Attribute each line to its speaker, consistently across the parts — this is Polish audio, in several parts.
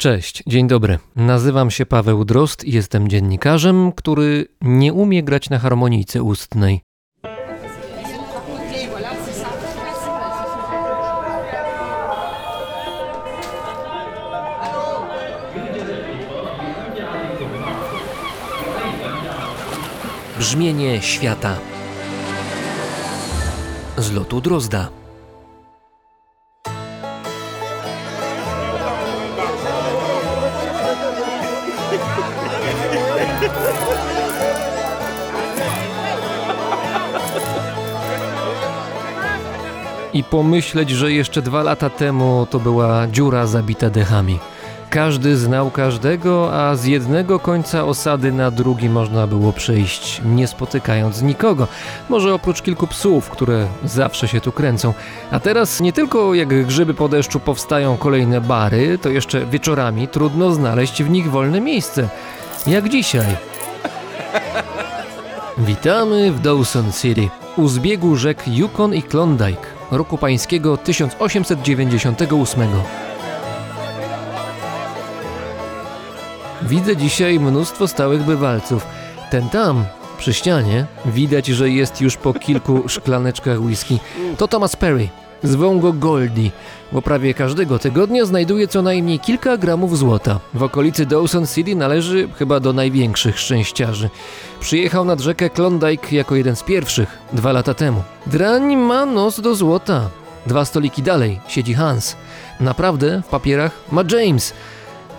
Speaker 1: Cześć, dzień dobry. Nazywam się Paweł Drost i jestem dziennikarzem, który nie umie grać na harmonijce ustnej. Brzmienie świata z lotu Drozda. I pomyśleć, że jeszcze dwa lata temu to była dziura zabita dechami. Każdy znał każdego, a z jednego końca osady na drugi można było przejść, nie spotykając nikogo. Może oprócz kilku psów, które zawsze się tu kręcą. A teraz nie tylko jak grzyby po deszczu powstają kolejne bary, to jeszcze wieczorami trudno znaleźć w nich wolne miejsce. Jak dzisiaj. Witamy w Dawson City, u zbiegu rzek Yukon i Klondike, roku pańskiego 1898. Widzę dzisiaj mnóstwo stałych bywalców. Ten tam, przy ścianie, widać, że jest już po kilku szklaneczkach whisky. To Thomas Perry. Zwą go Goldie, bo prawie każdego tygodnia znajduje co najmniej kilka gramów złota. W okolicy Dawson City należy chyba do największych szczęściarzy. Przyjechał nad rzekę Klondike jako jeden z pierwszych, dwa lata temu. Drań ma nos do złota. Dwa stoliki dalej siedzi Hans. Naprawdę w papierach ma James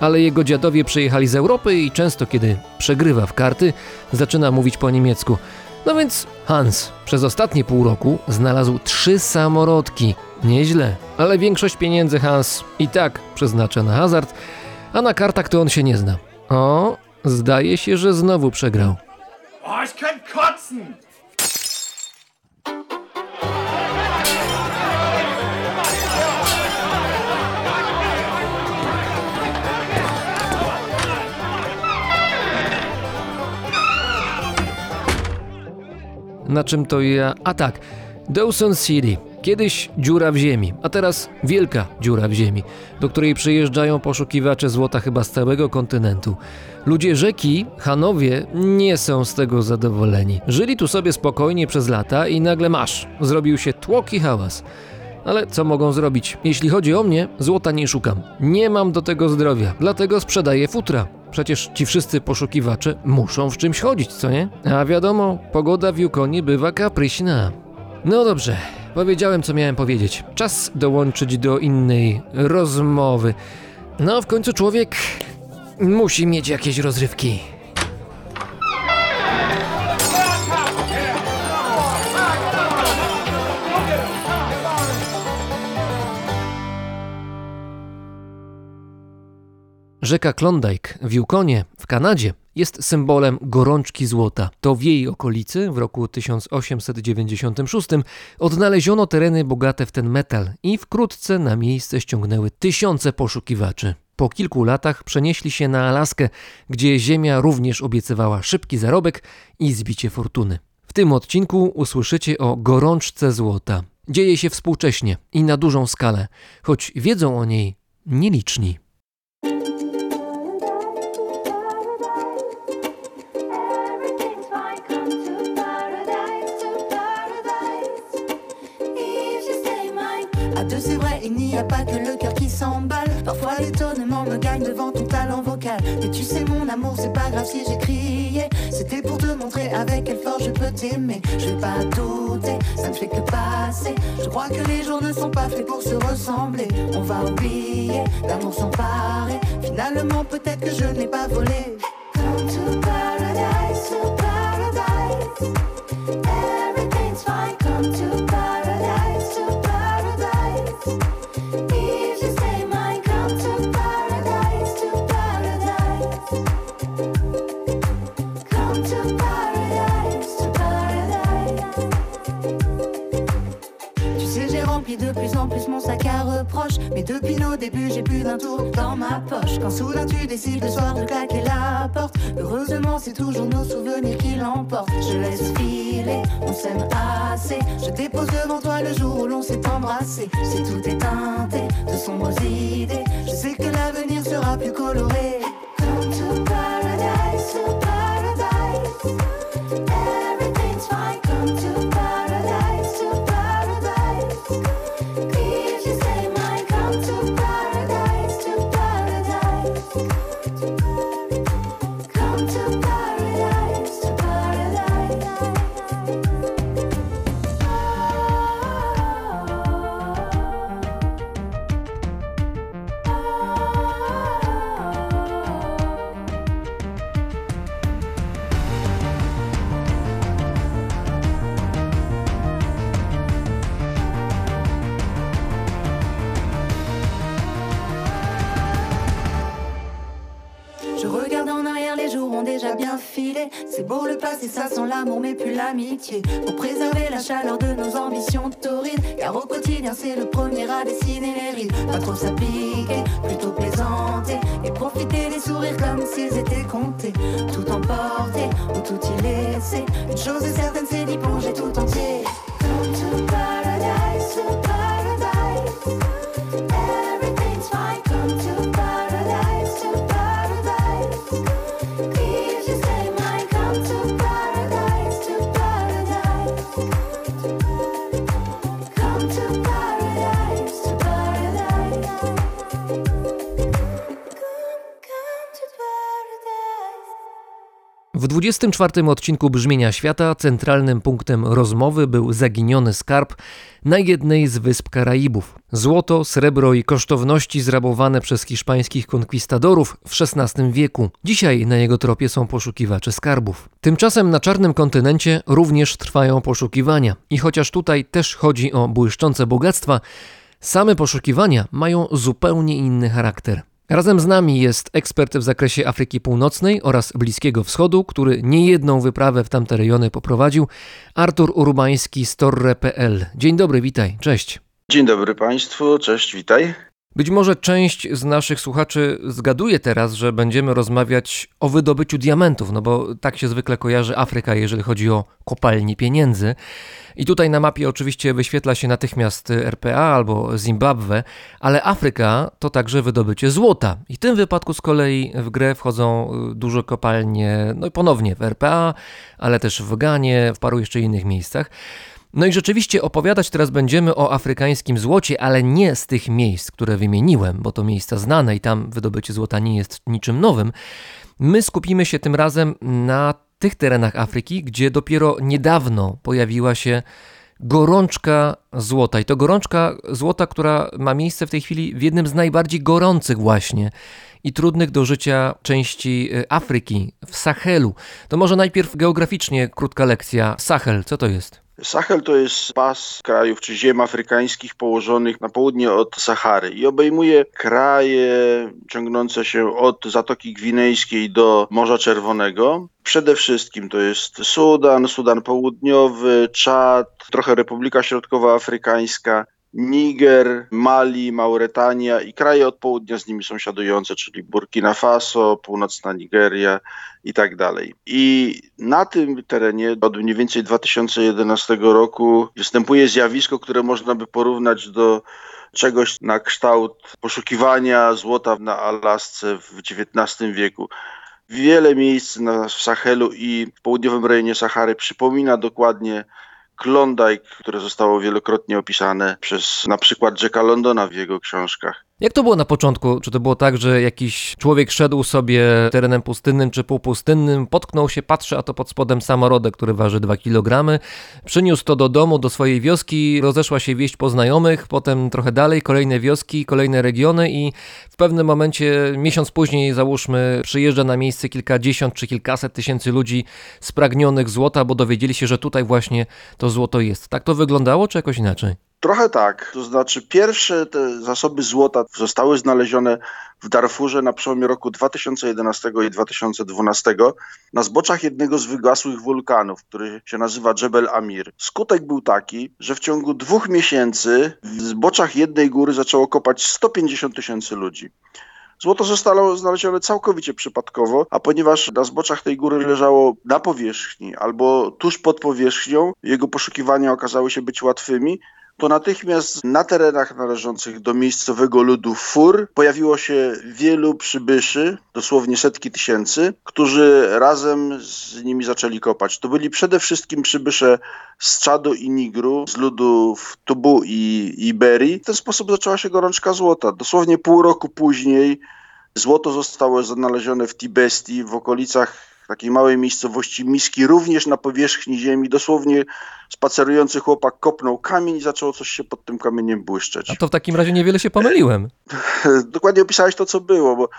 Speaker 1: ale jego dziadowie przyjechali z Europy i często, kiedy przegrywa w karty, zaczyna mówić po niemiecku. No więc Hans przez ostatnie pół roku znalazł trzy samorodki. Nieźle, ale większość pieniędzy Hans i tak przeznacza na hazard, a na kartach to on się nie zna. O, zdaje się, że znowu przegrał.
Speaker 2: Oh, ich kann kotzen!
Speaker 1: Na czym to ja? A tak, Dawson City. Kiedyś dziura w ziemi, a teraz wielka dziura w ziemi, do której przyjeżdżają poszukiwacze złota chyba z całego kontynentu. Ludzie rzeki, Hanowie, nie są z tego zadowoleni. Żyli tu sobie spokojnie przez lata i nagle masz, zrobił się tłok i hałas. Ale co mogą zrobić? Jeśli chodzi o mnie, złota nie szukam. Nie mam do tego zdrowia, dlatego sprzedaję futra. Przecież ci wszyscy poszukiwacze muszą w czymś chodzić, co nie? A wiadomo, pogoda w Yukonie bywa kapryśna. No dobrze, powiedziałem co miałem powiedzieć. Czas dołączyć do innej rozmowy. No, w końcu człowiek musi mieć jakieś rozrywki. Rzeka Klondike w Yukonie, w Kanadzie, jest symbolem gorączki złota. To w jej okolicy w roku 1896 odnaleziono tereny bogate w ten metal i wkrótce na miejsce ściągnęły tysiące poszukiwaczy. Po kilku latach przenieśli się na Alaskę, gdzie ziemia również obiecywała szybki zarobek i zbicie fortuny. W tym odcinku usłyszycie o gorączce złota. Dzieje się współcześnie i na dużą skalę, choć wiedzą o niej nieliczni.
Speaker 3: Il n'y a pas que le cœur qui s'emballe. Parfois, l'étonnement me gagne devant ton talent vocal. Mais tu sais, mon amour, c'est pas grave si j'ai crié. C'était pour te montrer avec quelle force je peux t'aimer. Je vais pas douter, ça ne fait que passer. Je crois que les jours ne sont pas faits pour se ressembler. On va oublier d'amour s'emparer. Finalement, peut-être que je n'ai pas volé.
Speaker 4: Come to paradise.
Speaker 3: Plus en plus mon sac à proche. Mais depuis nos débuts, j'ai plus d'un tour dans ma poche. Quand soudain tu décides le soir de claquer la porte, heureusement c'est toujours nos souvenirs qui l'emportent. Je laisse filer, on s'aime assez. Je dépose devant toi le jour où l'on s'est embrassé. Si tout est teinté de sombres idées, je sais que l'avenir sera plus coloré.
Speaker 4: Come to paradise.
Speaker 3: Ça sent l'amour, mais plus l'amitié. Pour préserver la chaleur de nos ambitions taurines. Car au quotidien, c'est le premier à dessiner les rides. Pas trop s'appliquer, plutôt plaisanter. Et profiter des sourires comme s'ils étaient comptés. Tout emporter ou tout y laisser. Une chose est certaine, c'est d'y plonger tout entier.
Speaker 1: W 24 odcinku Brzmienia Świata centralnym punktem rozmowy był zaginiony skarb na jednej z wysp Karaibów. Złoto, srebro i kosztowności zrabowane przez hiszpańskich konkwistadorów w XVI wieku. Dzisiaj na jego tropie są poszukiwacze skarbów. Tymczasem na czarnym kontynencie również trwają poszukiwania. I chociaż tutaj też chodzi o błyszczące bogactwa, same poszukiwania mają zupełnie inny charakter. Razem z nami jest ekspert w zakresie Afryki Północnej oraz Bliskiego Wschodu, który niejedną wyprawę w tamte rejony poprowadził, Artur Urbański z Torre.pl. Dzień dobry, witaj, cześć.
Speaker 5: Dzień dobry Państwu, cześć, witaj.
Speaker 1: Być może część z naszych słuchaczy zgaduje teraz, że będziemy rozmawiać o wydobyciu diamentów, no bo tak się zwykle kojarzy Afryka, jeżeli chodzi o kopalnie pieniędzy. I tutaj na mapie oczywiście wyświetla się natychmiast RPA albo Zimbabwe, ale Afryka to także wydobycie złota. I w tym wypadku z kolei w grę wchodzą y, duże kopalnie, no i ponownie w RPA, ale też w Ganie, w paru jeszcze innych miejscach. No i rzeczywiście opowiadać teraz będziemy o afrykańskim złocie, ale nie z tych miejsc, które wymieniłem, bo to miejsca znane i tam wydobycie złota nie jest niczym nowym. My skupimy się tym razem na tych terenach Afryki, gdzie dopiero niedawno pojawiła się gorączka złota. I to gorączka złota, która ma miejsce w tej chwili w jednym z najbardziej gorących właśnie i trudnych do życia części y, Afryki, w Sahelu. To może najpierw geograficznie krótka lekcja. Sahel, co to jest?
Speaker 5: Sahel to jest pas krajów czy ziem afrykańskich położonych na południe od Sahary i obejmuje kraje ciągnące się od Zatoki Gwinejskiej do Morza Czerwonego. Przede wszystkim to jest Sudan, Sudan Południowy, Czad, trochę Republika Środkowoafrykańska, Niger, Mali, Mauretania i kraje od południa z nimi sąsiadujące, czyli Burkina Faso, północna Nigeria i tak dalej. I na tym terenie od mniej więcej 2011 roku występuje zjawisko, które można by porównać do czegoś na kształt poszukiwania złota na Alasce w XIX wieku. Wiele miejsc na, w Sahelu i w południowym rejonie Sahary przypomina dokładnie Klondike, które zostało wielokrotnie opisane przez na przykład Jacka Londona w jego książkach.
Speaker 1: Jak to było na początku? Czy to było tak, że jakiś człowiek szedł sobie terenem pustynnym czy półpustynnym, potknął się, patrzy, a to pod spodem samorodek, który waży 2 kg, przyniósł to do domu, do swojej wioski, rozeszła się wieść po znajomych, potem trochę dalej, kolejne wioski, kolejne regiony i w pewnym momencie, miesiąc później załóżmy, przyjeżdża na miejsce kilkadziesiąt czy kilkaset tysięcy ludzi spragnionych złota, bo dowiedzieli się, że tutaj właśnie to złoto jest. Tak to wyglądało, czy jakoś inaczej?
Speaker 5: Trochę tak. To znaczy, pierwsze te zasoby złota zostały znalezione w Darfurze na przełomie roku 2011 i 2012 na zboczach jednego z wygasłych wulkanów, który się nazywa Jebel Amir. Skutek był taki, że w ciągu dwóch miesięcy w zboczach jednej góry zaczęło kopać 150 tysięcy ludzi. Złoto zostało znalezione całkowicie przypadkowo, a ponieważ na zboczach tej góry leżało na powierzchni albo tuż pod powierzchnią, jego poszukiwania okazały się być łatwymi, to natychmiast na terenach należących do miejscowego ludu Fur pojawiło się wielu przybyszy, dosłownie setki tysięcy, którzy razem z nimi zaczęli kopać. To byli przede wszystkim przybysze z Czadu i Nigru, z ludów Tubu i Iberii. W ten sposób zaczęła się gorączka złota. Dosłownie pół roku później złoto zostało znalezione w Tibestii, w okolicach takiej małej miejscowości Miski, również na powierzchni ziemi. Dosłownie spacerujący chłopak kopnął kamień i zaczęło coś się pod tym kamieniem błyszczeć.
Speaker 1: A to w takim razie niewiele się pomyliłem.
Speaker 5: Dokładnie opisałeś to, co było, bo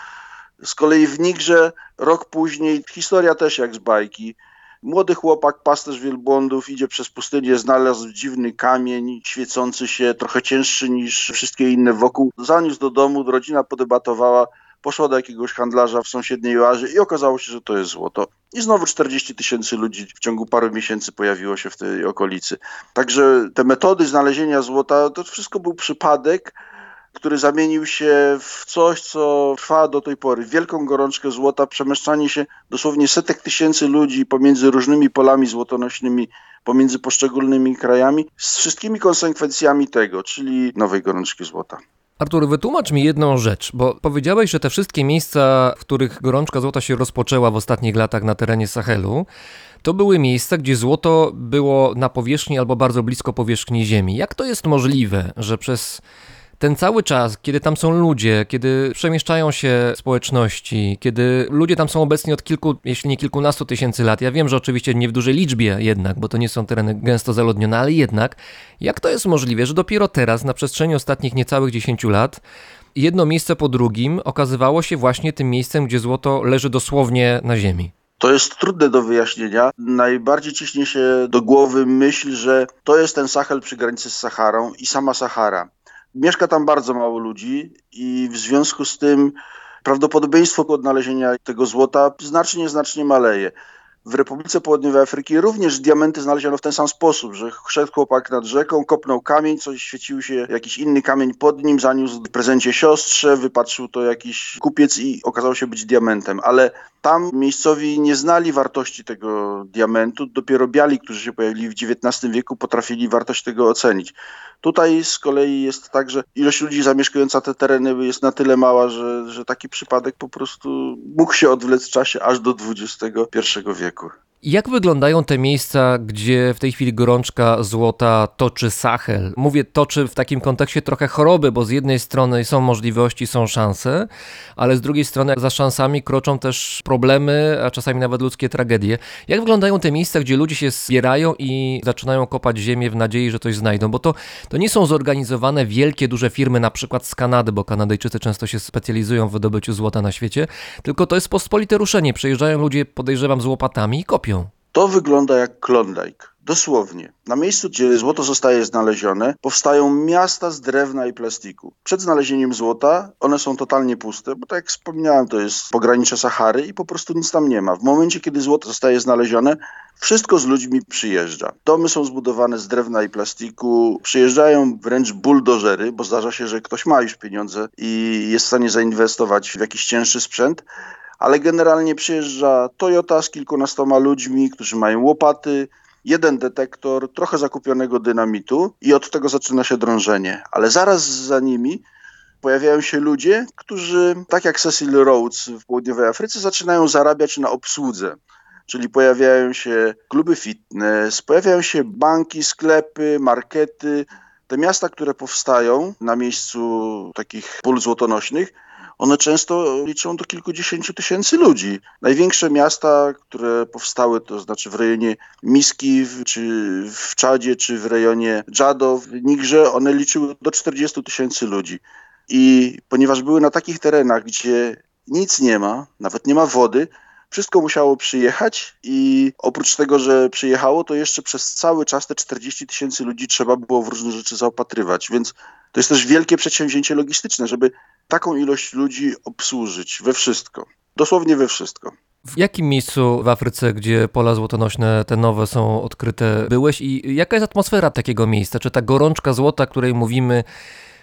Speaker 5: z kolei w Nigrze rok później, historia też jak z bajki. Młody chłopak, pasterz wielbłądów, idzie przez pustynię, znalazł dziwny kamień, świecący się, trochę cięższy niż wszystkie inne wokół. Zaniósł do domu, rodzina podebatowała, poszła do jakiegoś handlarza w sąsiedniej oazie i okazało się, że to jest złoto. I znowu 40 tysięcy ludzi w ciągu paru miesięcy pojawiło się w tej okolicy. Także te metody znalezienia złota, to wszystko był przypadek, który zamienił się w coś, co trwa do tej pory. Wielką gorączkę złota, przemieszczanie się dosłownie setek tysięcy ludzi pomiędzy różnymi polami złotonośnymi, pomiędzy poszczególnymi krajami, z wszystkimi konsekwencjami tego, czyli nowej gorączki złota.
Speaker 1: Artur, wytłumacz mi jedną rzecz, bo powiedziałeś, że te wszystkie miejsca, w których gorączka złota się rozpoczęła w ostatnich latach na terenie Sahelu, to były miejsca, gdzie złoto było na powierzchni albo bardzo blisko powierzchni Ziemi. Jak to jest możliwe, że przez ten cały czas, kiedy tam są ludzie, kiedy przemieszczają się społeczności, kiedy ludzie tam są obecni od kilku, jeśli nie kilkunastu tysięcy lat, ja wiem, że oczywiście nie w dużej liczbie jednak, bo to nie są tereny gęsto zaludnione, ale jednak, jak to jest możliwe, że dopiero teraz, na przestrzeni ostatnich niecałych 10 lat, jedno miejsce po drugim okazywało się właśnie tym miejscem, gdzie złoto leży dosłownie na ziemi?
Speaker 5: To jest trudne do wyjaśnienia. Najbardziej ciśnie się do głowy myśl, że to jest ten Sahel przy granicy z Saharą i sama Sahara. Mieszka tam bardzo mało ludzi i w związku z tym prawdopodobieństwo odnalezienia tego złota znacznie, znacznie maleje. W Republice Południowej Afryki również diamenty znaleziono w ten sam sposób, że szedł chłopak nad rzeką, kopnął kamień, coś świecił się, jakiś inny kamień pod nim, zaniósł w prezencie siostrze, wypatrzył to jakiś kupiec i okazał się być diamentem. Ale tam miejscowi nie znali wartości tego diamentu, dopiero biali, którzy się pojawili w XIX wieku, potrafili wartość tego ocenić. Tutaj z kolei jest tak, że ilość ludzi zamieszkująca te tereny jest na tyle mała, że, że taki przypadek po prostu mógł się odwlec w czasie aż do XXI wieku.
Speaker 1: Jak wyglądają te miejsca, gdzie w tej chwili gorączka złota toczy Sahel? Mówię toczy w takim kontekście trochę choroby, bo z jednej strony są możliwości, są szanse, ale z drugiej strony za szansami kroczą też problemy, a czasami nawet ludzkie tragedie. Jak wyglądają te miejsca, gdzie ludzie się zbierają i zaczynają kopać ziemię w nadziei, że coś znajdą? Bo to, to nie są zorganizowane wielkie, duże firmy, na przykład z Kanady, bo Kanadyjczycy często się specjalizują w wydobyciu złota na świecie, tylko to jest pospolite ruszenie. Przyjeżdżają ludzie, podejrzewam, z łopatami i kopią.
Speaker 5: To wygląda jak Klondike. Dosłownie. Na miejscu, gdzie złoto zostaje znalezione, powstają miasta z drewna i plastiku. Przed znalezieniem złota one są totalnie puste, bo tak jak wspomniałem, to jest pogranicze Sahary i po prostu nic tam nie ma. W momencie, kiedy złoto zostaje znalezione, wszystko z ludźmi przyjeżdża. Domy są zbudowane z drewna i plastiku, przyjeżdżają wręcz buldożery, bo zdarza się, że ktoś ma już pieniądze i jest w stanie zainwestować w jakiś cięższy sprzęt ale generalnie przyjeżdża Toyota z kilkunastoma ludźmi, którzy mają łopaty, jeden detektor, trochę zakupionego dynamitu i od tego zaczyna się drążenie. Ale zaraz za nimi pojawiają się ludzie, którzy, tak jak Cecil Rhodes w południowej Afryce, zaczynają zarabiać na obsłudze. Czyli pojawiają się kluby fitness, pojawiają się banki, sklepy, markety. Te miasta, które powstają na miejscu takich pól złotonośnych, one często liczą do kilkudziesięciu tysięcy ludzi. Największe miasta, które powstały, to znaczy w rejonie Miski, czy w Czadzie, czy w rejonie Dżado, w Nigrze, one liczyły do 40 tysięcy ludzi. I ponieważ były na takich terenach, gdzie nic nie ma, nawet nie ma wody, Wszystko musiało przyjechać i oprócz tego, że przyjechało, to jeszcze przez cały czas te 40 tysięcy ludzi trzeba było w różne rzeczy zaopatrywać, więc to jest też wielkie przedsięwzięcie logistyczne, żeby taką ilość ludzi obsłużyć we wszystko. Dosłownie we wszystko.
Speaker 1: W jakim miejscu w Afryce, gdzie pola złotonośne, te nowe są odkryte, byłeś i jaka jest atmosfera takiego miejsca? Czy ta gorączka złota, której mówimy,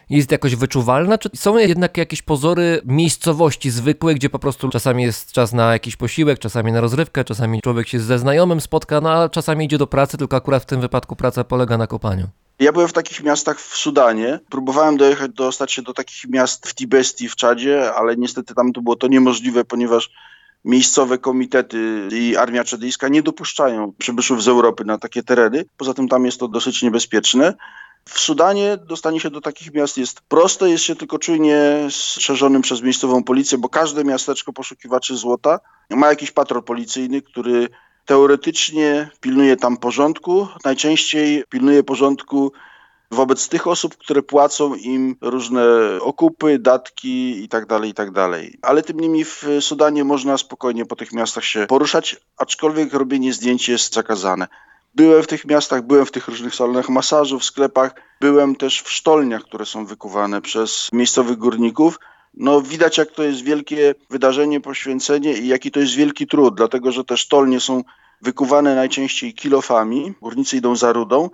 Speaker 1: jest jakoś wyczuwalna, czy są jednak jakieś pozory miejscowości zwykłej, gdzie po prostu czasami jest czas na jakiś posiłek, czasami na rozrywkę, czasami człowiek się ze znajomym spotka, no a czasami idzie do pracy, tylko akurat w tym wypadku praca polega na kopaniu.
Speaker 5: Ja byłem w takich miastach w Sudanie. Próbowałem dojechać, dostać się do takich miast w Tibesti, w Czadzie, ale niestety tam to było to niemożliwe, ponieważ miejscowe komitety i armia czadyjska nie dopuszczają przybyszów z Europy na takie tereny. Poza tym tam jest to dosyć niebezpieczne. W Sudanie dostanie się do takich miast jest proste, jest się tylko czujnie strzeżonym przez miejscową policję, bo każde miasteczko poszukiwaczy złota ma jakiś patrol policyjny, który teoretycznie pilnuje tam porządku, najczęściej pilnuje porządku wobec tych osób, które płacą im różne okupy, datki itd., itd. Ale tym niemniej w Sudanie można spokojnie po tych miastach się poruszać, aczkolwiek robienie zdjęć jest zakazane. Byłem w tych miastach, byłem w tych różnych salonach masażu, w sklepach, byłem też w sztolniach, które są wykuwane przez miejscowych górników. No widać jak to jest wielkie wydarzenie, poświęcenie i jaki to jest wielki trud, dlatego że te sztolnie są wykuwane najczęściej kilofami, górnicy idą za rudą,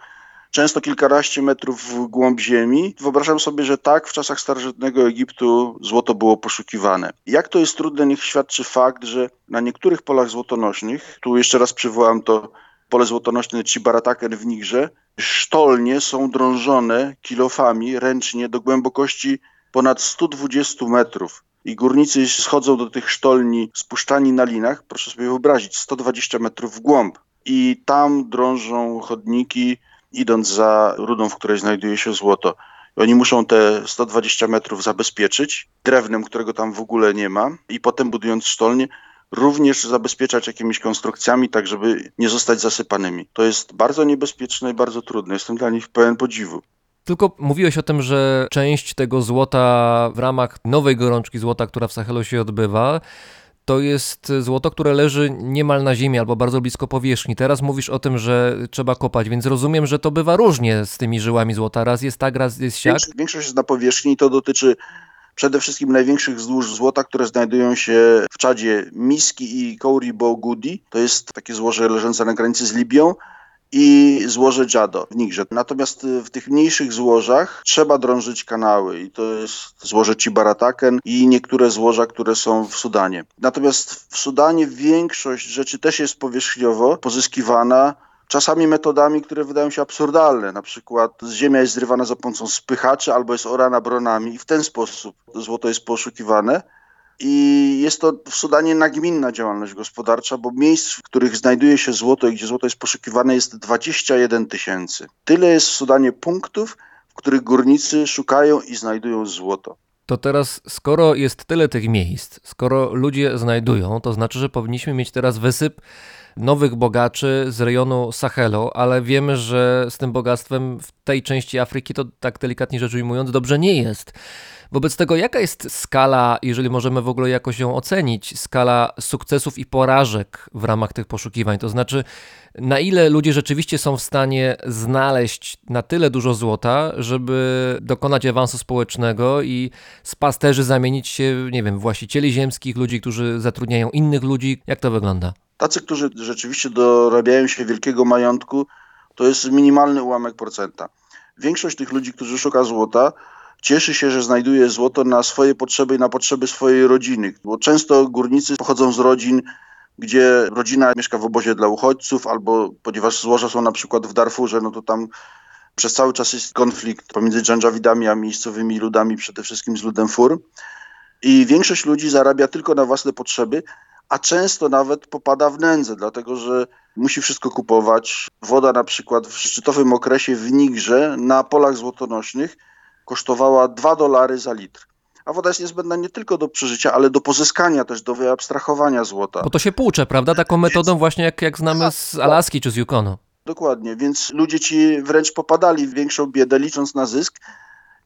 Speaker 5: często kilkanaście metrów w głąb ziemi. Wyobrażam sobie, że tak w czasach starożytnego Egiptu złoto było poszukiwane. Jak to jest trudne, niech świadczy fakt, że na niektórych polach złotonośnych, tu jeszcze raz przywołam to pole złotonośne Cibarataken w Nigrze, sztolnie są drążone kilofami ręcznie do głębokości ponad 120 metrów. I górnicy schodzą do tych sztolni spuszczani na linach, proszę sobie wyobrazić, 120 metrów w głąb. I tam drążą chodniki, idąc za rudą, w której znajduje się złoto. I Oni muszą te 120 metrów zabezpieczyć drewnem, którego tam w ogóle nie ma, i potem budując sztolnie, również zabezpieczać jakimiś konstrukcjami, tak żeby nie zostać zasypanymi. To jest bardzo niebezpieczne i bardzo trudne. Jestem dla nich pełen podziwu.
Speaker 1: Tylko mówiłeś o tym, że część tego złota w ramach nowej gorączki złota, która w Sahelu się odbywa, to jest złoto, które leży niemal na ziemi albo bardzo blisko powierzchni. Teraz mówisz o tym, że trzeba kopać, więc rozumiem, że to bywa różnie z tymi żyłami złota. Raz jest tak, raz jest siak.
Speaker 5: Większość, jest na powierzchni i to dotyczy przede wszystkim największych złóż złota, które znajdują się w Czadzie Miski i Kouribo Gudi. To jest takie złoże leżące na granicy z Libią i złoże Dżado w Nigrze. Natomiast y, w tych mniejszych złożach trzeba drążyć kanały i to jest złoże Cibarataken i niektóre złoża, które są w Sudanie. Natomiast w Sudanie większość rzeczy też jest powierzchniowo pozyskiwana czasami metodami, które wydają się absurdalne. Na przykład ziemia jest zrywana za pomocą spychaczy albo jest orana bronami i w ten sposób złoto jest poszukiwane. I jest to w Sudanie nagminna działalność gospodarcza, bo miejsc, w których znajduje się złoto i gdzie złoto jest poszukiwane jest 21 tysięcy. Tyle jest w Sudanie punktów, w których górnicy szukają i znajdują złoto.
Speaker 1: To teraz, skoro jest tyle tych miejsc, skoro ludzie znajdują, to znaczy, że powinniśmy mieć teraz wysyp nowych bogaczy z rejonu Sahelu, ale wiemy, że z tym bogactwem w tej części Afryki to tak delikatnie rzecz ujmując dobrze nie jest. Wobec tego, jaka jest skala, jeżeli możemy w ogóle jakoś ją ocenić, skala sukcesów i porażek w ramach tych poszukiwań? To znaczy, na ile ludzie rzeczywiście są w stanie znaleźć na tyle dużo złota, żeby dokonać awansu społecznego i z pasterzy zamienić się, nie wiem, właścicieli ziemskich, ludzi, którzy zatrudniają innych ludzi? Jak to wygląda?
Speaker 5: Tacy, którzy rzeczywiście dorabiają się wielkiego majątku, to jest minimalny ułamek procenta. Większość tych ludzi, którzy szuka złota, cieszy się, że znajduje złoto na swoje potrzeby i na potrzeby swojej rodziny, bo często górnicy pochodzą z rodzin, gdzie rodzina mieszka w obozie dla uchodźców, albo ponieważ złoża są na przykład w Darfurze, no to tam przez cały czas jest konflikt pomiędzy dżandżawidami a miejscowymi ludami, przede wszystkim z ludem Fur. I większość ludzi zarabia tylko na własne potrzeby, a często nawet popada w nędzę, dlatego że musi wszystko kupować. Woda na przykład w szczytowym okresie w Nigrze na polach złotonośnych kosztowała 2 dolary za litr. A woda jest niezbędna nie tylko do przeżycia, ale do pozyskania też, do wyabstrahowania złota.
Speaker 1: Bo to się płucze, prawda? Taką metodą właśnie jak, jak znamy z Alaski czy z Yukonu.
Speaker 5: Dokładnie, więc ludzie ci wręcz popadali w większą biedę, licząc na zysk.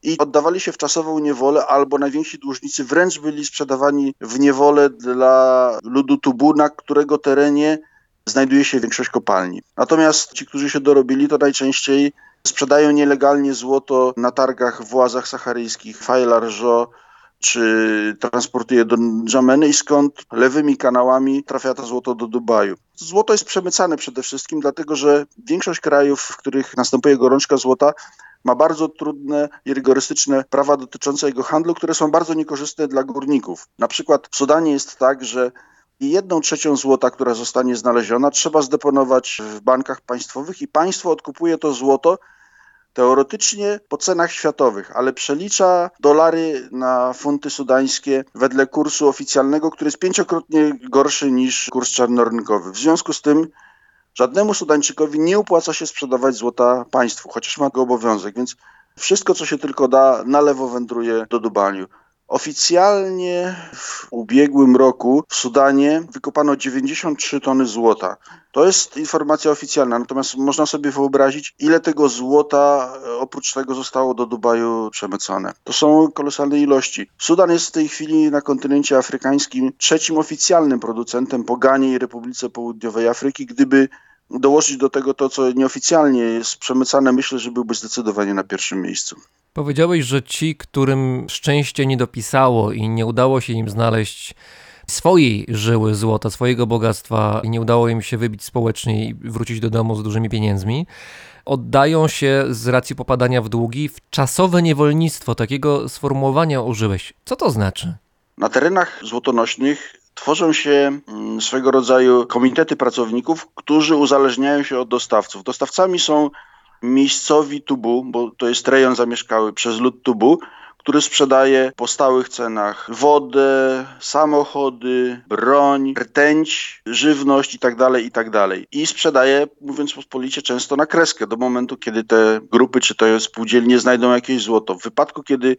Speaker 5: i oddawali się w czasową niewolę, albo najwięksi dłużnicy wręcz byli sprzedawani w niewolę dla ludu Tubu, na którego terenie znajduje się większość kopalni. Natomiast ci, którzy się dorobili, to najczęściej sprzedają nielegalnie złoto na targach w łazach saharyjskich, Fail Arjo, czy transportuje do Dżameny i skąd lewymi kanałami trafia to złoto do Dubaju. Złoto jest przemycane przede wszystkim, dlatego że większość krajów, w których następuje gorączka złota, ma bardzo trudne i rygorystyczne prawa dotyczące jego handlu, które są bardzo niekorzystne dla górników. Na przykład w Sudanie jest tak, że i jedną trzecią złota, która zostanie znaleziona, trzeba zdeponować w bankach państwowych i państwo odkupuje to złoto teoretycznie po cenach światowych, ale przelicza dolary na funty wedle kursu oficjalnego, który jest pięciokrotnie gorszy niż kurs czarnorynkowy. W związku z tym żadnemu Sudańczykowi nie opłaca się sprzedawać złota państwu, chociaż ma go obowiązek, więc wszystko, co się tylko da, na lewo wędruje do Dubaniu. Oficjalnie w ubiegłym roku w Sudanie wykopano 93 tony złota. To jest informacja oficjalna, natomiast można sobie wyobrazić, ile tego złota e, oprócz tego zostało do Dubaju przemycone. To są kolosalne ilości. Sudan jest w tej chwili na kontynencie afrykańskim trzecim oficjalnym producentem po Ganie i Republice Południowej Afryki. Gdyby dołożyć do tego to, co nieoficjalnie jest przemycane, myślę, że byłby zdecydowanie na pierwszym miejscu.
Speaker 1: Powiedziałeś, że ci, którym szczęście nie dopisało i nie udało się im znaleźć swojej żyły złota, swojego bogactwa i nie udało im się wybić społecznie i wrócić do domu z dużymi pieniędzmi, oddają się z racji popadania w długi w czasowe niewolnictwo. Takiego sformułowania użyłeś. Co to znaczy?
Speaker 5: Na terenach złotonośnych tworzą się mm, swego rodzaju komitety pracowników, którzy uzależniają się od dostawców. Dostawcami są miejscowi Tubu, bo to jest rejon zamieszkały przez lud Tubu, który sprzedaje po stałych cenach wodę, samochody, broń, rtęć, żywność itd., itd. I sprzedaje, mówiąc pospolicie, często na kreskę do momentu, kiedy te grupy czy te spółdzielnie znajdą jakieś złoto. W wypadku, kiedy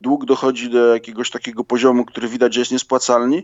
Speaker 5: dług dochodzi do jakiegoś takiego poziomu, który widać, że jest niespłacalny,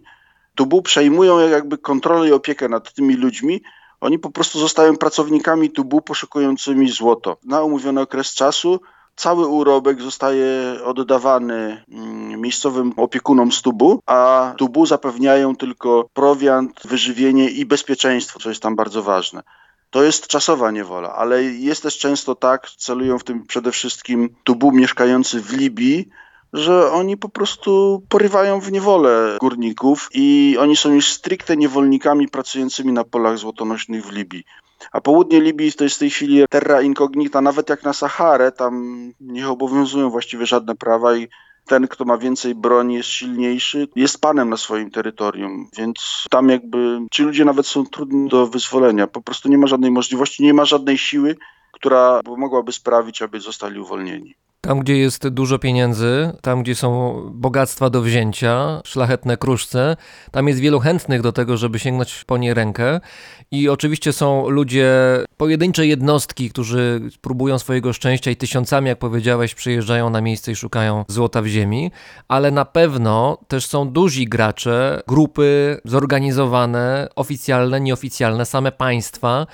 Speaker 5: Tubu przejmują jakby kontrolę i opiekę nad tymi ludźmi. Oni po prostu zostają pracownikami Tubu poszukującymi złoto. Na umówiony okres czasu cały urobek zostaje oddawany mm, miejscowym opiekunom Tubu, a Tubu zapewniają tylko prowiant, wyżywienie i bezpieczeństwo, co jest tam bardzo ważne. To jest czasowa niewola, ale jest też często tak, celują w tym przede wszystkim Tubu mieszkający w Libii, że oni po prostu porywają w niewolę górników i oni są już stricte niewolnikami pracującymi na polach złotonośnych w Libii. A południe Libii to jest w tej chwili terra incognita, nawet jak na Saharę, tam nie obowiązują właściwie żadne prawa i ten, kto ma więcej broni, jest silniejszy, jest panem na swoim terytorium, więc tam jakby ci ludzie nawet są trudni do wyzwolenia. Po prostu nie ma żadnej możliwości, nie ma żadnej siły, która mogłaby sprawić, aby zostali uwolnieni.
Speaker 1: Tam, gdzie jest dużo pieniędzy, tam, gdzie są bogactwa do wzięcia, szlachetne kruszce, tam jest wielu chętnych do tego, żeby sięgnąć po nie rękę. I oczywiście są ludzie, pojedyncze jednostki, którzy próbują swojego szczęścia i tysiącami, jak powiedziałeś, przyjeżdżają na miejsce i szukają złota w ziemi, ale na pewno też są duzi gracze, grupy zorganizowane, oficjalne, nieoficjalne, same państwa.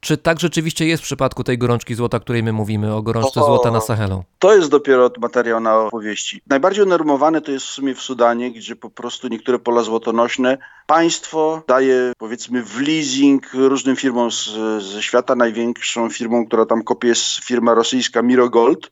Speaker 1: Czy tak rzeczywiście jest w przypadku tej gorączki złota, której my mówimy, o gorączce
Speaker 5: O.
Speaker 1: złota na Sahelu?
Speaker 5: To jest dopiero materiał na opowieści. Najbardziej unormowane to jest w sumie w Sudanie, gdzie po prostu niektóre pola złotonośne państwo daje powiedzmy w leasing różnym firmom z, ze świata. Największą firmą, która tam kopie jest firma rosyjska Mirogold.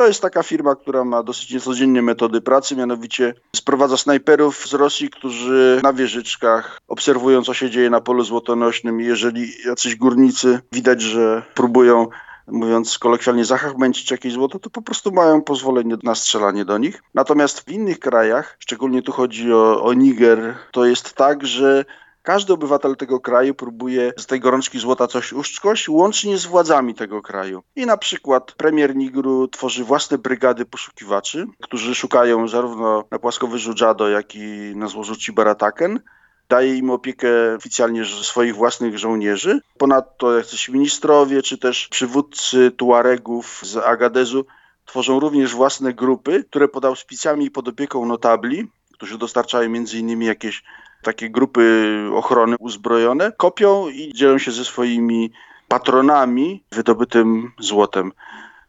Speaker 5: To jest taka firma, która ma dosyć niecodziennie metody pracy, mianowicie sprowadza snajperów z Rosji, którzy na wieżyczkach obserwują, co się dzieje na polu złotonośnym jeżeli jacyś górnicy widać, że próbują mówiąc kolokwialnie, zachachmęcić jakieś złoto, to po prostu mają pozwolenie na strzelanie do nich. Natomiast w innych krajach, szczególnie tu chodzi o, o Niger, to jest tak, że każdy obywatel tego kraju próbuje z tej gorączki złota coś uszczkać, łącznie z władzami tego kraju. I na przykład premier Nigru tworzy własne brygady poszukiwaczy, którzy szukają zarówno na płaskowyżu Dżado, jak i na złożu Barataken daje im opiekę oficjalnie swoich własnych żołnierzy. Ponadto jacyś ministrowie, czy też przywódcy Tuaregów z Agadezu tworzą również własne grupy, które pod auspicjami i pod opieką notabli, którzy dostarczają innymi jakieś takie grupy ochrony uzbrojone, kopią i dzielą się ze swoimi patronami wydobytym złotem.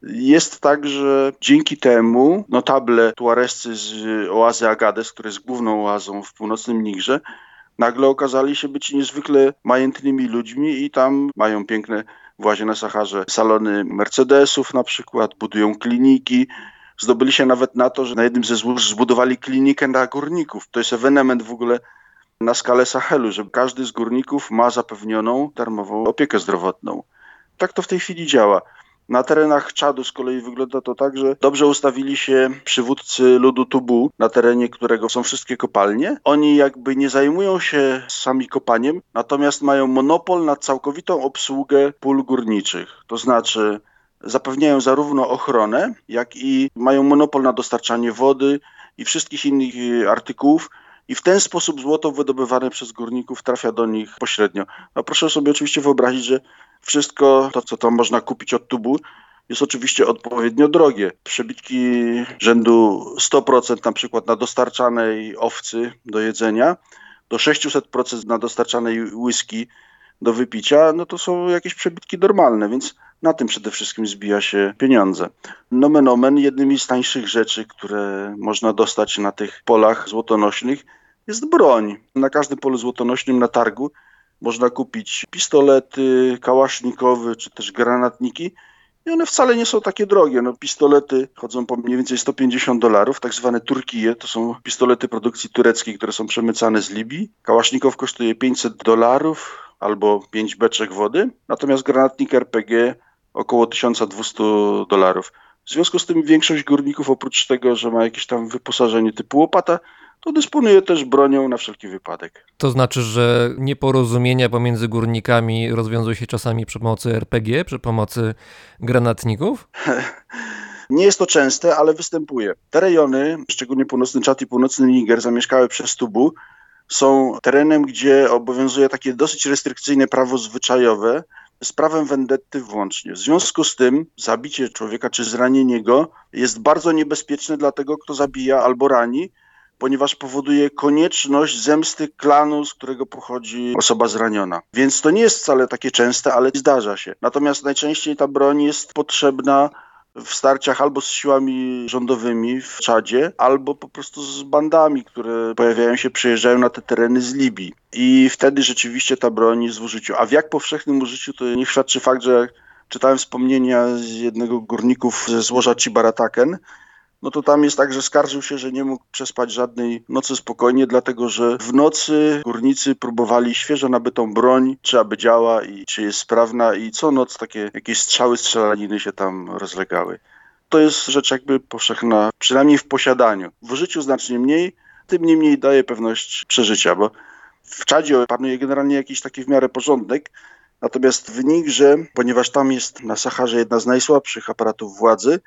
Speaker 5: Jest tak, że dzięki temu notable tuarescy z oazy Agades, która jest główną oazą w północnym Nigrze, nagle okazali się być niezwykle majętnymi ludźmi i tam mają piękne właśnie na Saharze salony Mercedesów na przykład, budują kliniki. Zdobyli się nawet na to, że na jednym ze złóż zbudowali klinikę dla górników. To jest ewenement w ogóle na skalę Sahelu, że każdy z górników ma zapewnioną darmową opiekę zdrowotną. Tak to w tej chwili działa. Na terenach Czadu z kolei wygląda to tak, że dobrze ustawili się przywódcy ludu Tubu, na terenie którego są wszystkie kopalnie. Oni jakby nie zajmują się sami kopaniem, natomiast mają monopol na całkowitą obsługę pól górniczych. To znaczy zapewniają zarówno ochronę, jak i mają monopol na dostarczanie wody i wszystkich innych e, artykułów. I w ten sposób złoto wydobywane przez górników trafia do nich pośrednio. No proszę sobie oczywiście wyobrazić, że wszystko to, co tam można kupić od tubu, jest oczywiście odpowiednio drogie. Przebitki rzędu 100% na przykład na dostarczanej owcy do jedzenia, do 600% na dostarczanej whisky do wypicia, no to są jakieś przebitki normalne, więc na tym przede wszystkim zbija się pieniądze. Nomen omen, jednymi z tańszych rzeczy, które można dostać na tych polach złotonośnych, jest broń. Na każdym polu złotonośnym na targu można kupić pistolety, kałasznikowy czy też granatniki. I one wcale nie są takie drogie. No, pistolety chodzą po mniej więcej 150 dolarów, tak zwane Turkije, to są pistolety produkcji tureckiej, które są przemycane z Libii. Kałasznikow kosztuje 500 dolarów albo 5 beczek wody, natomiast granatnik RPG około 1200 dolarów. W związku z tym większość górników, oprócz tego, że ma jakieś tam wyposażenie typu łopata, to dysponuje też bronią na wszelki wypadek.
Speaker 1: To znaczy, że nieporozumienia pomiędzy górnikami rozwiązują się czasami przy pomocy RPG, przy pomocy granatników?
Speaker 5: Nie jest to częste, ale występuje. Te rejony, szczególnie północny Czad i północny Niger, zamieszkałe przez Tubu, są terenem, gdzie obowiązuje takie dosyć restrykcyjne prawo zwyczajowe, z prawem wendetty włącznie. W związku z tym zabicie człowieka czy zranienie go jest bardzo niebezpieczne dla tego, kto zabija albo rani, ponieważ powoduje konieczność zemsty klanu, z którego pochodzi osoba zraniona. Więc to nie jest wcale takie częste, ale zdarza się. Natomiast najczęściej ta broń jest potrzebna w starciach albo z siłami rządowymi w Czadzie, albo po prostu z bandami, które pojawiają się, przyjeżdżają na te tereny z Libii. I wtedy rzeczywiście ta broń jest w użyciu. A w jak powszechnym użyciu to niech świadczy fakt, że czytałem wspomnienia z jednego górników ze złoża Cibarataken, no to tam jest tak, że skarżył się, że nie mógł przespać żadnej nocy spokojnie, dlatego że w nocy górnicy próbowali świeżo nabytą broń, czy aby działa i czy jest sprawna i co noc takie jakieś strzały, strzelaniny się tam rozlegały. To jest rzecz jakby powszechna, przynajmniej w posiadaniu. W użyciu znacznie mniej, tym niemniej daje pewność przeżycia, bo w Czadzie panuje generalnie jakiś taki w miarę porządek, natomiast w Nigrze, ponieważ tam jest na Saharze jedna z najsłabszych aparatów władzy,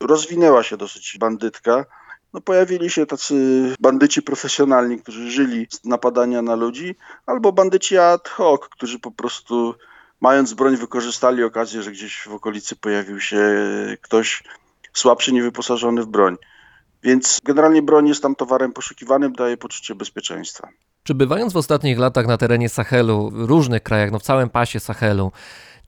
Speaker 5: rozwinęła się dosyć bandytka. No, pojawili się tacy bandyci profesjonalni, którzy żyli z napadania na ludzi, albo bandyci ad hoc, którzy po prostu mając broń wykorzystali okazję, że gdzieś w okolicy pojawił się ktoś słabszy, niewyposażony w broń. Więc generalnie broń jest tam towarem poszukiwanym, daje poczucie bezpieczeństwa.
Speaker 1: Czy bywając w ostatnich latach na terenie Sahelu, w różnych krajach, no w całym pasie Sahelu,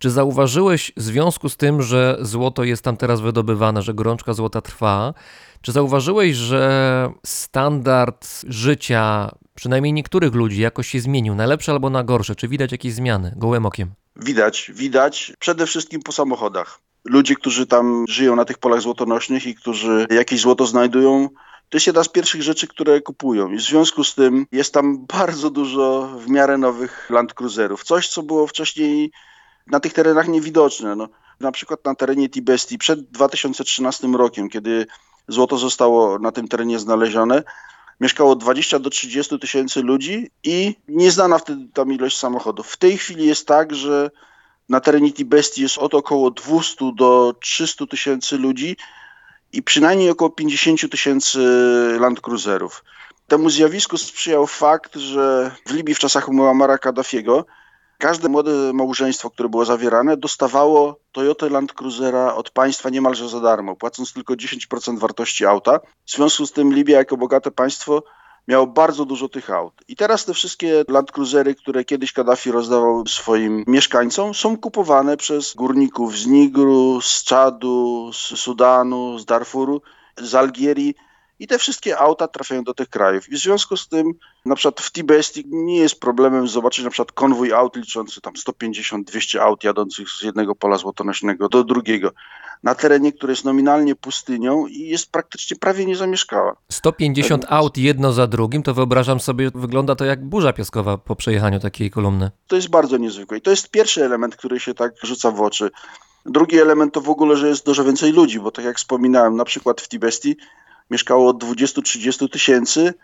Speaker 1: czy zauważyłeś w związku z tym, że złoto jest tam teraz wydobywane, że gorączka złota trwa, czy zauważyłeś, że standard życia przynajmniej niektórych ludzi jakoś się zmienił, na lepsze albo na gorsze? Czy widać jakieś zmiany gołym okiem?
Speaker 5: Widać, widać przede wszystkim po samochodach. Ludzie, którzy tam żyją na tych polach złotonośnych i którzy jakieś złoto znajdują, to jest jedna z pierwszych rzeczy, które kupują. I w związku z tym jest tam bardzo dużo w miarę nowych Land Cruiserów. Coś, co było wcześniej na tych terenach niewidoczne. No, na przykład na terenie Tibesti przed 2013 rokiem, kiedy złoto zostało na tym terenie znalezione, mieszkało 20 do 30 tysięcy ludzi i nieznana wtedy tam ilość samochodów. W tej chwili jest tak, że na terenie Tibesti jest od około 200 do 300 tysięcy ludzi i przynajmniej około 50 tysięcy Land Cruiserów. Temu zjawisku sprzyjał fakt, że w Libii w czasach Muammara Kaddafiego każde młode małżeństwo, które było zawierane, dostawało Toyota Land Cruisera od państwa niemalże za darmo, płacąc tylko 10% wartości auta. W związku z tym Libia jako bogate państwo miało bardzo dużo tych aut. I teraz te wszystkie Land Cruisery, które kiedyś Kaddafi rozdawał swoim mieszkańcom, są kupowane przez górników z Nigru, z Czadu, z Sudanu, z Darfuru, z Algierii. I te wszystkie auta trafiają do tych krajów. I w związku z tym, na przykład w Tibesti nie jest problemem zobaczyć na przykład konwój aut liczący tam 150-200 aut jadących z jednego pola złotonośnego do drugiego. Na terenie, który jest nominalnie pustynią i jest praktycznie prawie niezamieszkała.
Speaker 1: 150 aut jedno za drugim, to wyobrażam sobie, wygląda to jak burza piaskowa po przejechaniu takiej kolumny.
Speaker 5: To jest bardzo niezwykłe. I to jest pierwszy element, który się tak rzuca w oczy. Drugi element to w ogóle, że jest dużo więcej ludzi, bo tak jak wspominałem, na przykład w Tibesti mieszkało od 20-30 tysięcy,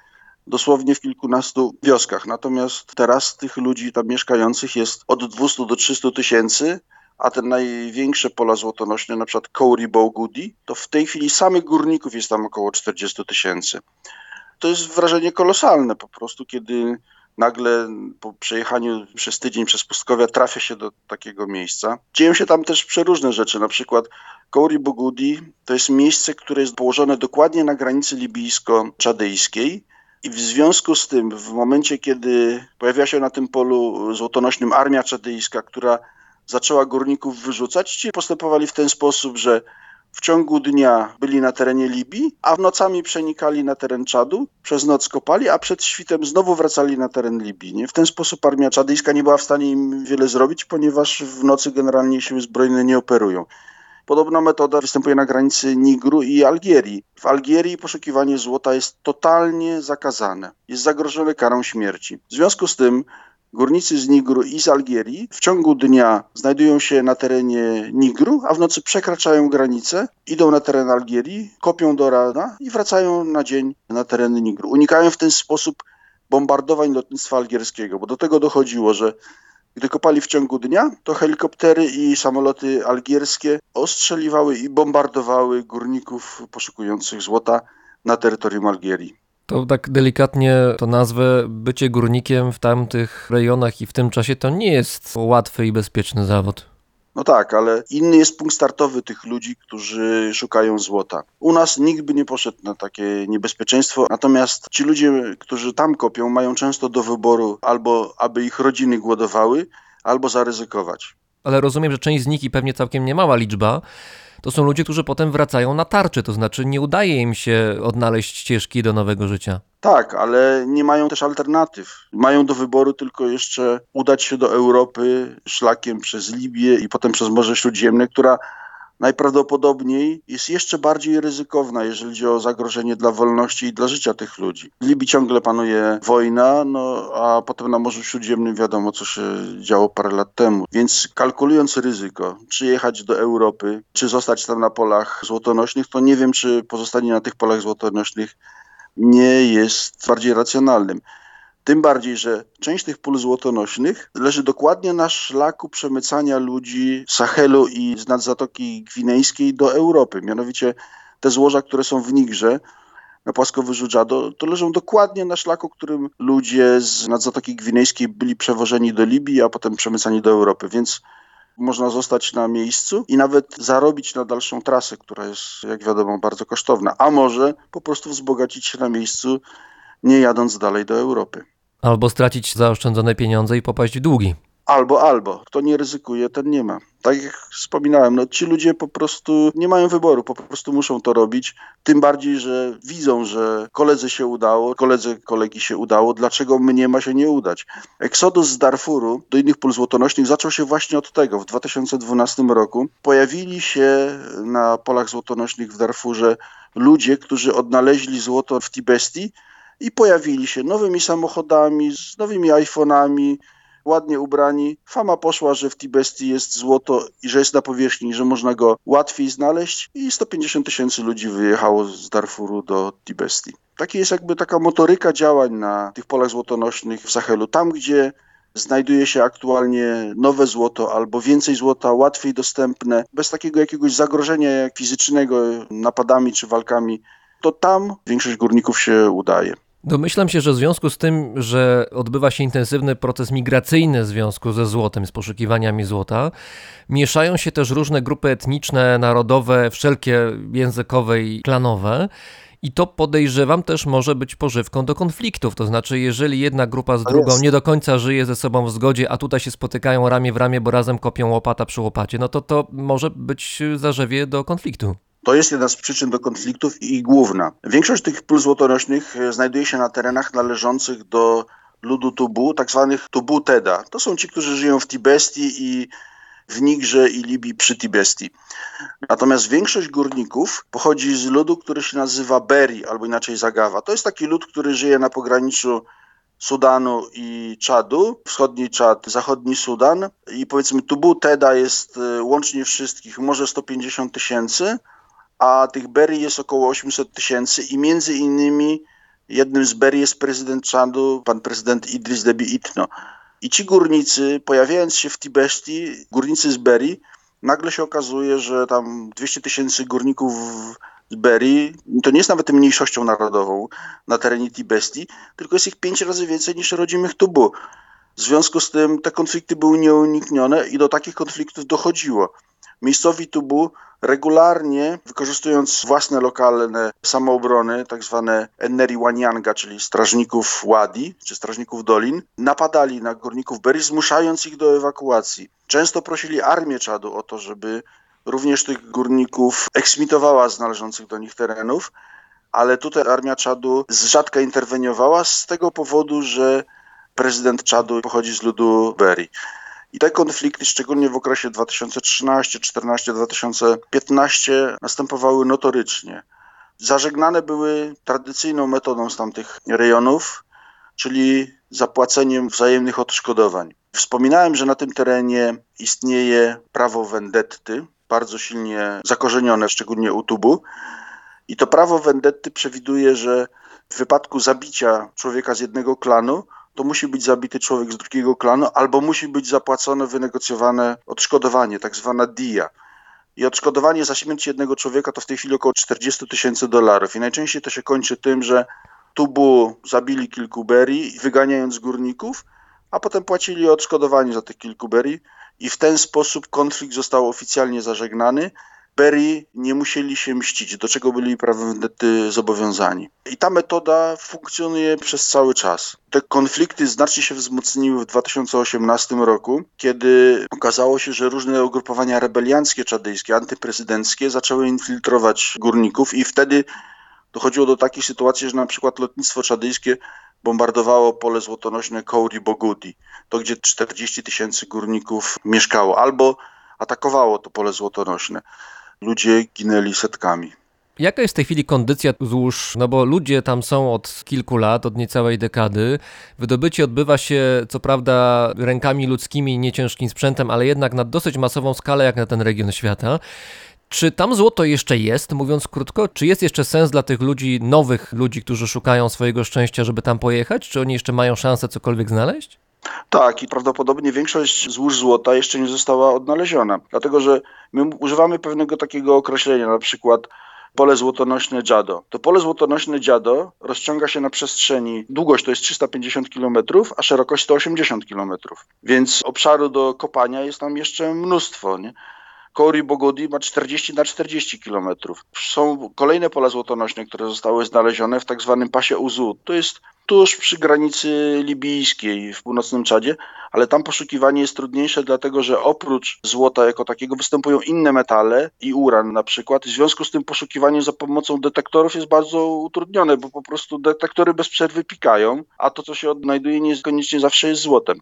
Speaker 5: dosłownie w kilkunastu wioskach. Natomiast teraz tych ludzi tam mieszkających jest od 200 do 300 tysięcy, a te największe pola złotonośne, na przykład Kouri Bogudi, to w tej chwili samych górników jest tam około 40 tysięcy. To jest wrażenie kolosalne po prostu, kiedy nagle po przejechaniu przez tydzień przez pustkowia trafia się do takiego miejsca. Dzieją się tam też przeróżne rzeczy, na przykład Kouri Bogudi to jest miejsce, które jest położone dokładnie na granicy libijsko-czadyjskiej i w związku z tym, w momencie, kiedy pojawiła się na tym polu złotonośnym armia czadyjska, która zaczęła górników wyrzucać, ci postępowali w ten sposób, że w ciągu dnia byli na terenie Libii, a nocami przenikali na teren Czadu, przez noc kopali, a przed świtem znowu wracali na teren Libii. Nie? W ten sposób armia czadyjska nie była w stanie im wiele zrobić, ponieważ w nocy generalnie siły zbrojne nie operują. Podobna metoda występuje na granicy Nigru i Algierii. W Algierii poszukiwanie złota jest totalnie zakazane. Jest zagrożone karą śmierci. W związku z tym Górnicy z Nigru i z Algierii w ciągu dnia znajdują się na terenie Nigru, a w nocy przekraczają granicę, idą na teren Algierii, kopią do rana i wracają na dzień na tereny Nigru. Unikają w ten sposób bombardowań lotnictwa algierskiego, bo do tego dochodziło, że gdy kopali w ciągu dnia, to helikoptery i samoloty algierskie ostrzeliwały i bombardowały górników poszukujących złota na terytorium Algierii.
Speaker 1: To tak delikatnie to nazwę, bycie górnikiem w tamtych rejonach i w tym czasie to nie jest łatwy i bezpieczny zawód.
Speaker 5: No tak, ale inny jest punkt startowy tych ludzi, którzy szukają złota. U nas nikt by nie poszedł na takie niebezpieczeństwo, natomiast ci ludzie, którzy tam kopią, mają często do wyboru albo aby ich rodziny głodowały, albo zaryzykować.
Speaker 1: Ale rozumiem, że część z nich i pewnie całkiem niemała liczba, to są ludzie, którzy potem wracają na tarczy, to znaczy nie udaje im się odnaleźć ścieżki do nowego życia.
Speaker 5: Tak, ale nie mają też alternatyw. Mają do wyboru tylko jeszcze udać się do Europy szlakiem przez Libię i potem przez Morze Śródziemne, która najprawdopodobniej jest jeszcze bardziej ryzykowna, jeżeli chodzi o zagrożenie dla wolności i dla życia tych ludzi. W Libii ciągle panuje wojna, no a potem na Morzu Śródziemnym wiadomo, co się działo parę lat temu. Więc kalkulując ryzyko, czy jechać do Europy, czy zostać tam na polach złotonośnych, to nie wiem, czy pozostanie na tych polach złotonośnych nie jest bardziej racjonalnym. Tym bardziej, że część tych pól złotonośnych leży dokładnie na szlaku przemycania ludzi z Sahelu i z nadzatoki gwinejskiej do Europy. Mianowicie te złoża, które są w Nigrze, na płaskowyżu Dżado, to leżą dokładnie na szlaku, którym ludzie z nadzatoki gwinejskiej byli przewożeni do Libii, a potem przemycani do Europy. Więc można zostać na miejscu i nawet zarobić na dalszą trasę, która jest, jak wiadomo, bardzo kosztowna. A może po prostu wzbogacić się na miejscu, nie jadąc dalej do Europy.
Speaker 1: Albo stracić zaoszczędzone pieniądze i popaść w długi.
Speaker 5: Albo, albo. Kto nie ryzykuje, ten nie ma. Tak jak wspominałem, no ci ludzie po prostu nie mają wyboru, po prostu muszą to robić. Tym bardziej, że widzą, że koledze się udało, koledze kolegi się udało, dlaczego mnie ma się nie udać? Eksodus z Darfuru do innych pól złotonośnych zaczął się właśnie od tego. W 2012 roku pojawili się na polach złotonośnych w Darfurze ludzie, którzy odnaleźli złoto w Tibesti i pojawili się nowymi samochodami, z nowymi iPhone'ami, ładnie ubrani. Fama poszła, że w Tibesti jest złoto i że jest na powierzchni, że można go łatwiej znaleźć i 150 tysięcy ludzi wyjechało z Darfuru do Tibesti. Taki jest jakby taka motoryka działań na tych polach złotonośnych w Sahelu. Tam, gdzie znajduje się aktualnie nowe złoto albo więcej złota, łatwiej dostępne, bez takiego jakiegoś zagrożenia fizycznego napadami czy walkami, to tam większość górników się udaje.
Speaker 1: Domyślam się, że w związku z tym, że odbywa się intensywny proces migracyjny w związku ze złotem, z poszukiwaniami złota, mieszają się też różne grupy etniczne, narodowe, wszelkie językowe i klanowe. I to podejrzewam też może być pożywką do konfliktów. To znaczy, jeżeli jedna grupa z drugą nie do końca żyje ze sobą w zgodzie, a tutaj się spotykają ramię w ramię, bo razem kopią łopata przy łopacie, no to to może być zarzewie do konfliktu.
Speaker 5: To jest jedna z przyczyn do konfliktów i główna. Większość tych pól złotorocznych e, znajduje się na terenach należących do ludu Tubu, tak zwanych Tubu Teda. To są ci, którzy żyją w Tibestii i w Nigrze i Libii przy Tibestii. Natomiast większość górników pochodzi z ludu, który się nazywa Beri, albo inaczej Zagawa. To jest taki lud, który żyje na pograniczu Sudanu i Czadu, wschodni Czad, zachodni Sudan i powiedzmy Tubu Teda jest e, łącznie wszystkich może 150 tysięcy, a tych Beri jest około 800 tysięcy i między innymi jednym z Beri jest prezydent Czadu, pan prezydent Idris Deby Itno. I ci górnicy, pojawiając się w Tibesti, górnicy z Beri, nagle się okazuje, że tam 200 tysięcy górników z Beri, to nie jest nawet mniejszością narodową na terenie Tibesti, tylko jest ich pięć razy więcej niż rodzimych Tubu. W związku z tym te konflikty były nieuniknione i do takich konfliktów dochodziło. Miejscowi Tubu regularnie, wykorzystując własne lokalne samoobrony, tak zwane Enneri Wanyanga, czyli strażników Wadi, czy strażników dolin, napadali na górników Beri, zmuszając ich do ewakuacji. Często prosili armię Czadu o to, żeby również tych górników eksmitowała z należących do nich terenów, ale tutaj armia Czadu z rzadka interweniowała z tego powodu, że prezydent Czadu pochodzi z ludu Beri. I te konflikty, szczególnie w okresie 2013, 14, 2015, następowały notorycznie. Zażegnane były tradycyjną metodą z tamtych rejonów, czyli zapłaceniem wzajemnych odszkodowań. Wspominałem, że na tym terenie istnieje prawo vendetty, bardzo silnie zakorzenione, szczególnie u Tubu. I to prawo vendetty przewiduje, że w wypadku zabicia człowieka z jednego klanu, to musi być zabity człowiek z drugiego klanu, albo musi być zapłacone, wynegocjowane odszkodowanie, tak zwana dia. I odszkodowanie za śmierć jednego człowieka to w tej chwili około 40 tysięcy dolarów. I najczęściej to się kończy tym, że Tubu zabili kilku Beri, wyganiając górników, a potem płacili odszkodowanie za tych kilku Beri i w ten sposób konflikt został oficjalnie zażegnany. Beri nie musieli się mścić, do czego byli prawem zobowiązani. I ta metoda funkcjonuje przez cały czas. Te konflikty znacznie się wzmocniły w 2018 roku, kiedy okazało się, że różne ugrupowania rebelianckie czadyjskie, antyprezydenckie zaczęły infiltrować górników i wtedy dochodziło do takich sytuacji, że na przykład lotnictwo czadyjskie bombardowało pole złotonośne Kouri Bogudi, to gdzie 40 tysięcy górników mieszkało, albo atakowało to pole złotonośne. Ludzie ginęli setkami.
Speaker 1: Jaka jest w tej chwili kondycja złóż? No bo ludzie tam są od kilku lat, od niecałej dekady. Wydobycie odbywa się, co prawda, rękami ludzkimi, nie ciężkim sprzętem, ale jednak na dosyć masową skalę, jak na ten region świata. Czy tam złoto jeszcze jest, mówiąc krótko? Czy jest jeszcze sens dla tych ludzi, nowych ludzi, którzy szukają swojego szczęścia, żeby tam pojechać? Czy oni jeszcze mają szansę cokolwiek znaleźć?
Speaker 5: Tak, i prawdopodobnie większość złóż złota jeszcze nie została odnaleziona, dlatego że my używamy pewnego takiego określenia, na przykład pole złotonośne Dziado. To pole złotonośne Dziado rozciąga się na przestrzeni, długość to jest 350 km, a szerokość 180 km, więc obszaru do kopania jest tam jeszcze mnóstwo. Nie? Kouri Bogodi ma 40 na 40 km. Są kolejne pola złotonośne, które zostały znalezione w tak zwanym pasie Uzu. To jest tuż przy granicy libijskiej w północnym Czadzie, ale tam poszukiwanie jest trudniejsze, dlatego że oprócz złota jako takiego występują inne metale i uran na przykład. W związku z tym poszukiwanie za pomocą detektorów jest bardzo utrudnione, bo po prostu detektory bez przerwy pikają, a to, co się odnajduje, niekoniecznie zawsze jest złotem.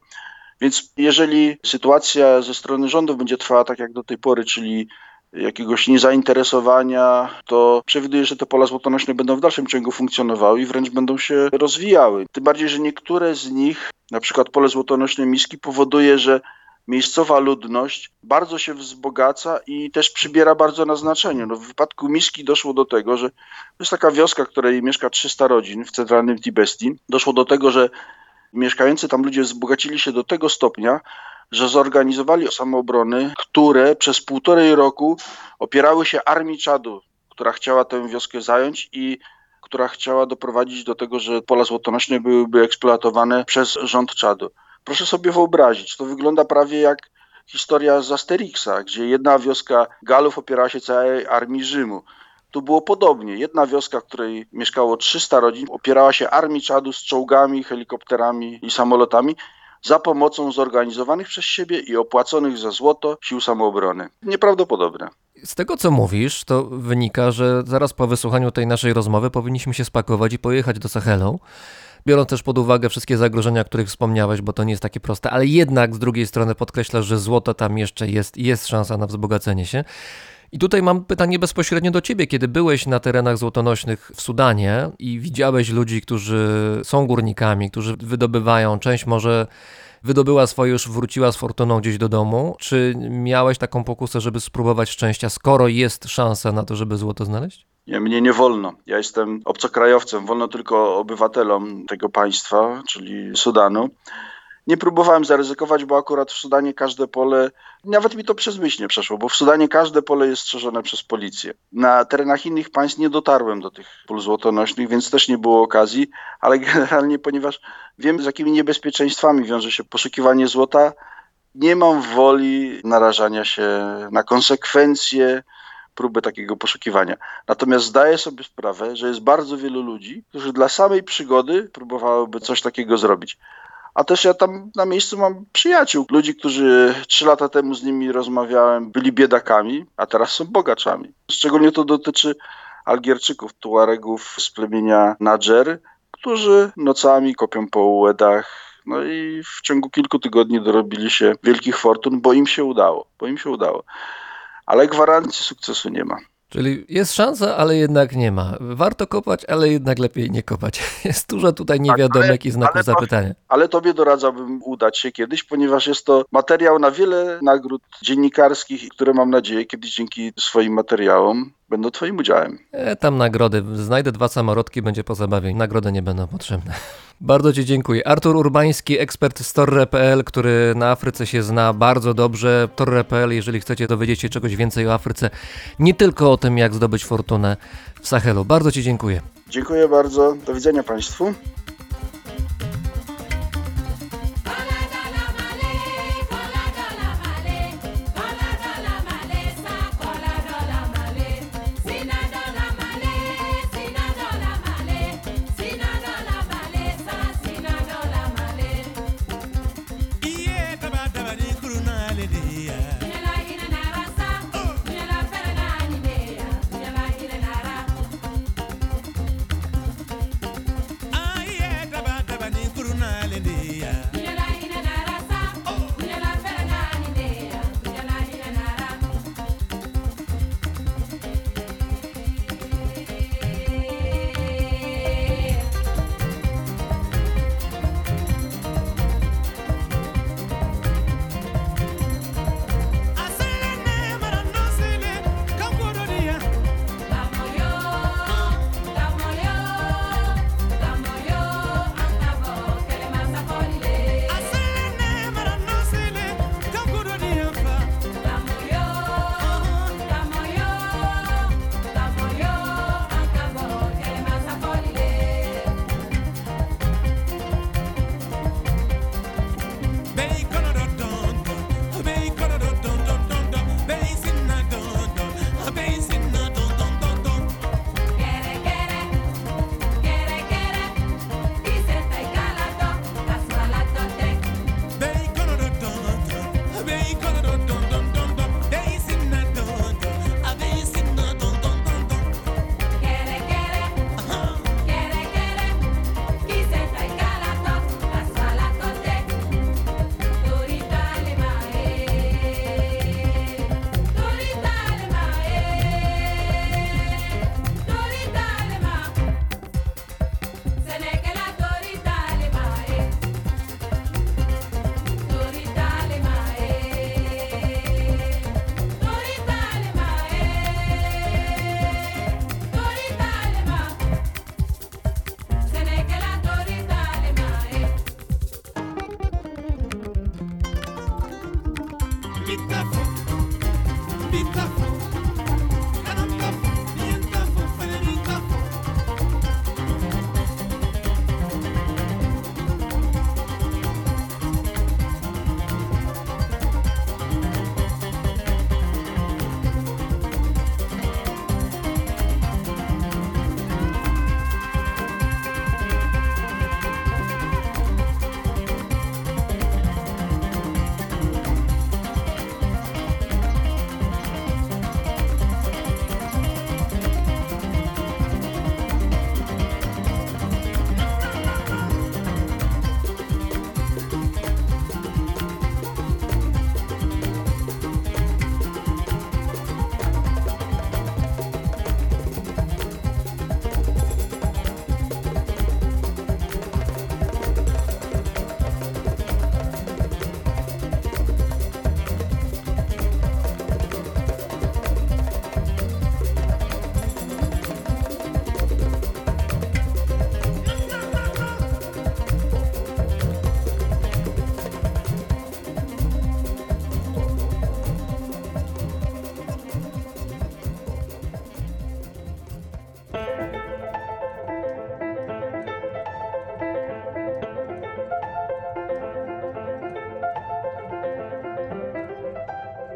Speaker 5: Więc jeżeli sytuacja ze strony rządów będzie trwała tak jak do tej pory, czyli jakiegoś niezainteresowania, to przewiduję, że te pola złotonośne będą w dalszym ciągu funkcjonowały i wręcz będą się rozwijały. Tym bardziej, że niektóre z nich, na przykład pole złotonośne Miski, powoduje, że miejscowa ludność bardzo się wzbogaca i też przybiera bardzo na znaczeniu. No, w wypadku Miski doszło do tego, że to jest taka wioska, w której mieszka 300 rodzin w centralnym Tibestii. Doszło do tego, że mieszkający tam ludzie wzbogacili się do tego stopnia, że zorganizowali samoobrony, które przez półtorej roku opierały się armii Czadu, która chciała tę wioskę zająć i która chciała doprowadzić do tego, że pola złotonośne byłyby eksploatowane przez rząd Czadu. Proszę sobie wyobrazić, to wygląda prawie jak historia z Asterixa, gdzie jedna wioska Galów opierała się całej armii Rzymu. Tu było podobnie. Jedna wioska, w której mieszkało 300 rodzin, opierała się armii Czadu z czołgami, helikopterami i samolotami za pomocą zorganizowanych przez siebie i opłaconych za złoto sił samoobrony. Nieprawdopodobne.
Speaker 1: Z tego co mówisz, to wynika, że zaraz po wysłuchaniu tej naszej rozmowy powinniśmy się spakować i pojechać do Sahelu. Biorąc też pod uwagę wszystkie zagrożenia, o których wspomniałeś, bo to nie jest takie proste, ale jednak z drugiej strony podkreślasz, że złoto tam jeszcze jest i jest szansa na wzbogacenie się. I tutaj mam pytanie bezpośrednio do ciebie. Kiedy byłeś na terenach złotonośnych w Sudanie i widziałeś ludzi, którzy są górnikami, którzy wydobywają, część może wydobyła swoje, już wróciła z fortuną gdzieś do domu, czy miałeś taką pokusę, żeby spróbować szczęścia, skoro jest szansa na to, żeby złoto znaleźć?
Speaker 5: Nie, mnie nie wolno. Ja jestem obcokrajowcem, wolno tylko obywatelom tego państwa, czyli Sudanu. Nie próbowałem zaryzykować, bo akurat w Sudanie każde pole, nawet mi to przez myśl nie przeszło, bo w Sudanie każde pole jest strzeżone przez policję. Na terenach innych państw nie dotarłem do tych pól złotonośnych, więc też nie było okazji, ale generalnie, ponieważ wiem, z jakimi niebezpieczeństwami wiąże się poszukiwanie złota, nie mam woli narażania się na konsekwencje próby takiego poszukiwania. Natomiast zdaję sobie sprawę, że jest bardzo wielu ludzi, którzy dla samej przygody próbowałyby coś takiego zrobić. A też ja tam na miejscu mam przyjaciół, ludzi, którzy trzy lata temu z nimi rozmawiałem, byli biedakami, a teraz są bogaczami. Szczególnie to dotyczy Algierczyków, Tuaregów z plemienia Nadżer, którzy nocami kopią po łedach, no i w ciągu kilku tygodni dorobili się wielkich fortun, bo im się udało, bo im się udało. Ale gwarancji sukcesu nie ma.
Speaker 1: Czyli jest szansa, ale jednak nie ma. Warto kopać, ale jednak lepiej nie kopać. Jest dużo tutaj niewiadomek i znaków
Speaker 5: ale to-
Speaker 1: zapytania.
Speaker 5: Ale tobie doradzałbym udać się kiedyś, ponieważ jest to materiał na wiele nagród dziennikarskich, które mam nadzieję kiedyś dzięki swoim materiałom będą twoim udziałem.
Speaker 1: E, tam nagrody. Znajdę dwa samorodki, będzie po zabawie. Nagrody nie będą potrzebne. Bardzo Ci dziękuję. Artur Urbański, ekspert z Torre.pl, który na Afryce się zna bardzo dobrze. Torre.pl, jeżeli chcecie dowiedzieć się czegoś więcej o Afryce, nie tylko o tym, jak zdobyć fortunę w Sahelu. Bardzo Ci dziękuję.
Speaker 5: Dziękuję bardzo. Do widzenia Państwu.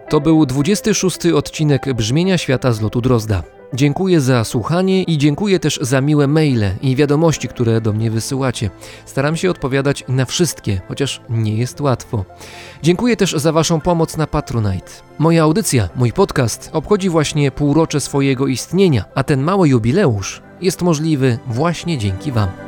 Speaker 1: To był 26 odcinek Brzmienia Świata z lotu Drozda. Dziękuję za słuchanie i dziękuję też za miłe maile i wiadomości, które do mnie wysyłacie. Staram się odpowiadać na wszystkie, chociaż nie jest łatwo. Dziękuję też za Waszą pomoc na Patronite. Moja audycja, mój podcast obchodzi właśnie półrocze swojego istnienia, a ten mały jubileusz jest możliwy właśnie dzięki Wam.